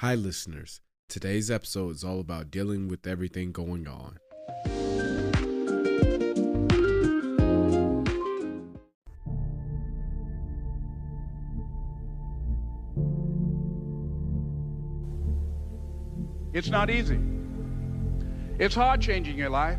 Hi, listeners. Today's episode is all about dealing with everything going on. It's not easy. It's hard changing your life.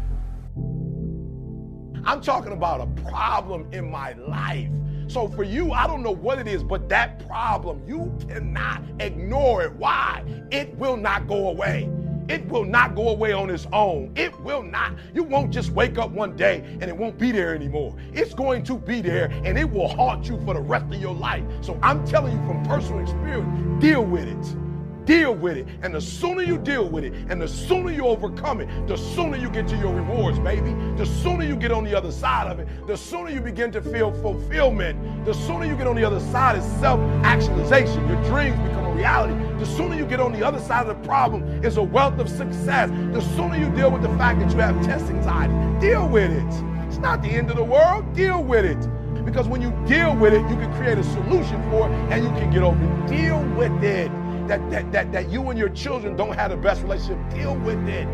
I'm talking about a problem in my life. So for you, I don't know what it is, but that problem, you cannot ignore it. Why? It will not go away. It will not go away on its own. It will not. You won't just wake up one day and it won't be there anymore. It's going to be there and it will haunt you for the rest of your life. So I'm telling you from personal experience, deal with it deal with it. And the sooner you deal with it and the sooner you overcome it, the sooner you get to your rewards, baby. The sooner you get on the other side of it, the sooner you begin to feel fulfillment. The sooner you get on the other side is self actualization. Your dreams become a reality. The sooner you get on the other side of the problem is a wealth of success. The sooner you deal with the fact that you have test anxiety, deal with it. It's not the end of the world. Deal with it. Because when you deal with it, you can create a solution for it and you can get over it. Deal with it that, that, that, that you and your children don't have the best relationship, deal with it.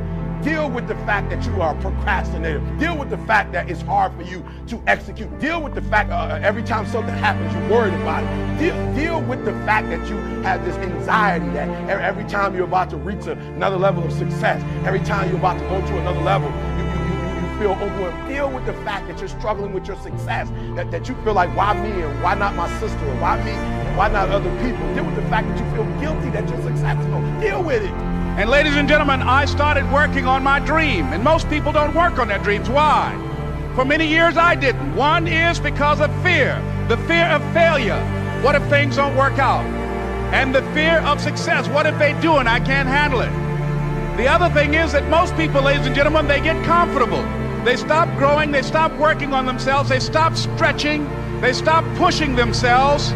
Deal with the fact that you are a procrastinator. Deal with the fact that it's hard for you to execute. Deal with the fact uh, every time something happens, you're worried about it. Deal, deal with the fact that you have this anxiety that every time you're about to reach another level of success, every time you're about to go to another level, feel overwhelmed. Deal with the fact that you're struggling with your success, that, that you feel like, why me and why not my sister or why me and why not other people? Deal with the fact that you feel guilty that you're successful. Deal with it. And ladies and gentlemen, I started working on my dream. And most people don't work on their dreams. Why? For many years I didn't. One is because of fear. The fear of failure. What if things don't work out? And the fear of success. What if they do and I can't handle it? The other thing is that most people, ladies and gentlemen, they get comfortable. They stop growing, they stop working on themselves, they stop stretching, they stop pushing themselves,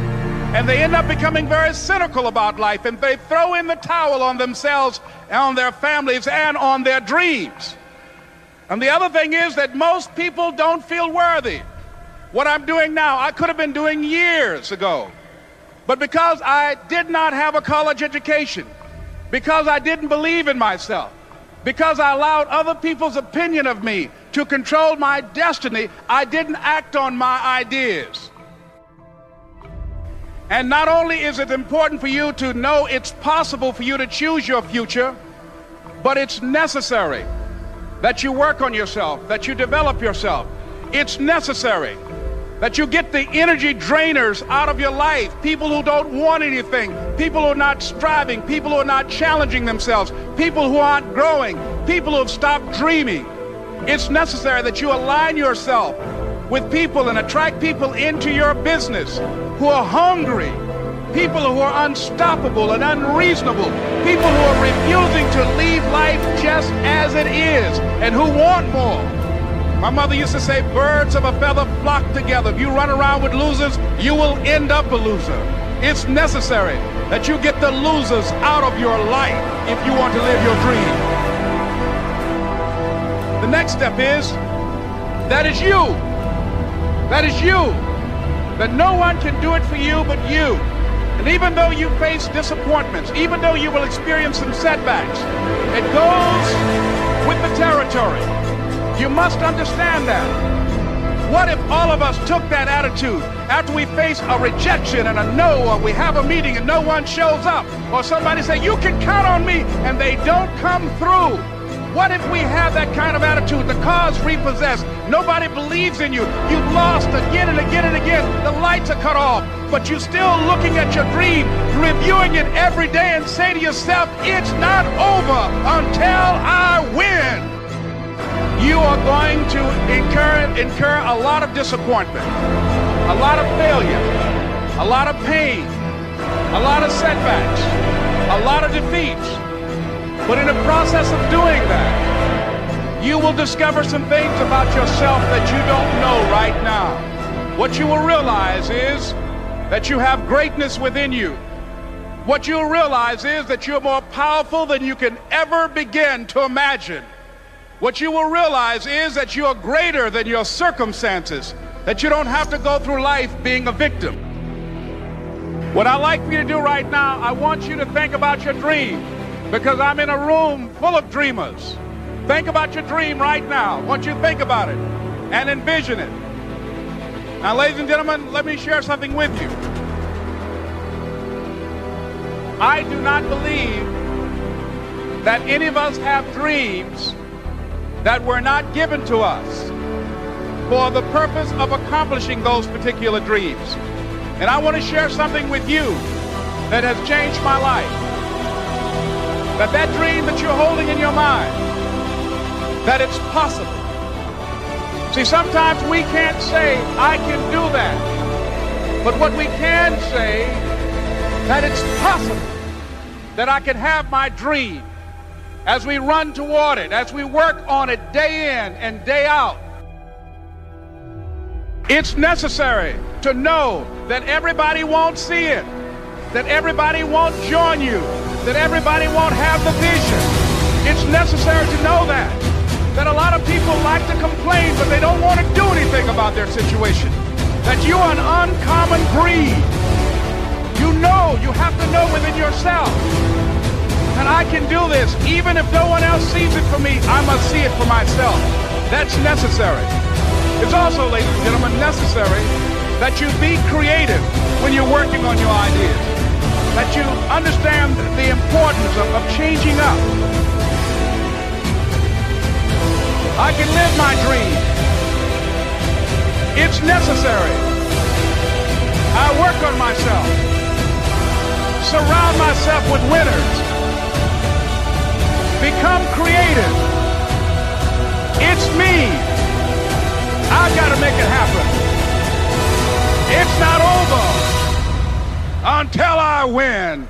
and they end up becoming very cynical about life, and they throw in the towel on themselves, and on their families, and on their dreams. And the other thing is that most people don't feel worthy. What I'm doing now, I could have been doing years ago. But because I did not have a college education, because I didn't believe in myself, because I allowed other people's opinion of me to control my destiny, I didn't act on my ideas. And not only is it important for you to know it's possible for you to choose your future, but it's necessary that you work on yourself, that you develop yourself. It's necessary that you get the energy drainers out of your life. People who don't want anything, people who are not striving, people who are not challenging themselves, people who aren't growing, people who have stopped dreaming. It's necessary that you align yourself with people and attract people into your business who are hungry, people who are unstoppable and unreasonable, people who are refusing to leave life just as it is and who want more. My mother used to say, birds of a feather flock together. If you run around with losers, you will end up a loser. It's necessary that you get the losers out of your life if you want to live your dream. The next step is, that is you. That is you. That no one can do it for you but you. And even though you face disappointments, even though you will experience some setbacks, it goes with the territory. You must understand that. What if all of us took that attitude after we face a rejection and a no, or we have a meeting and no one shows up, or somebody say, you can count on me, and they don't come through? What if we have that kind of attitude? The car's repossessed. Nobody believes in you. You've lost again and again and again. The lights are cut off. But you're still looking at your dream, reviewing it every day, and say to yourself, it's not over until I win you are going to incur, incur a lot of disappointment, a lot of failure, a lot of pain, a lot of setbacks, a lot of defeats. But in the process of doing that, you will discover some things about yourself that you don't know right now. What you will realize is that you have greatness within you. What you'll realize is that you're more powerful than you can ever begin to imagine. What you will realize is that you are greater than your circumstances, that you don't have to go through life being a victim. What I'd like for you to do right now, I want you to think about your dream because I'm in a room full of dreamers. Think about your dream right now. Want you think about it and envision it. Now, ladies and gentlemen, let me share something with you. I do not believe that any of us have dreams that were not given to us for the purpose of accomplishing those particular dreams. And I want to share something with you that has changed my life. That that dream that you're holding in your mind, that it's possible. See, sometimes we can't say, I can do that. But what we can say, that it's possible that I can have my dream as we run toward it, as we work on it day in and day out. It's necessary to know that everybody won't see it, that everybody won't join you, that everybody won't have the vision. It's necessary to know that. That a lot of people like to complain, but they don't want to do anything about their situation. That you are an uncommon breed. You know, you have to know within yourself that I can do this. Even if no one else sees it for me, I must see it for myself. That's necessary. It's also, ladies and gentlemen, necessary that you be creative when you're working on your ideas, that you understand the importance of, of changing up. I can live my dream. It's necessary. I work on myself. Surround myself with winners. Become creative. It's me. I gotta make it happen. It's not over until I win.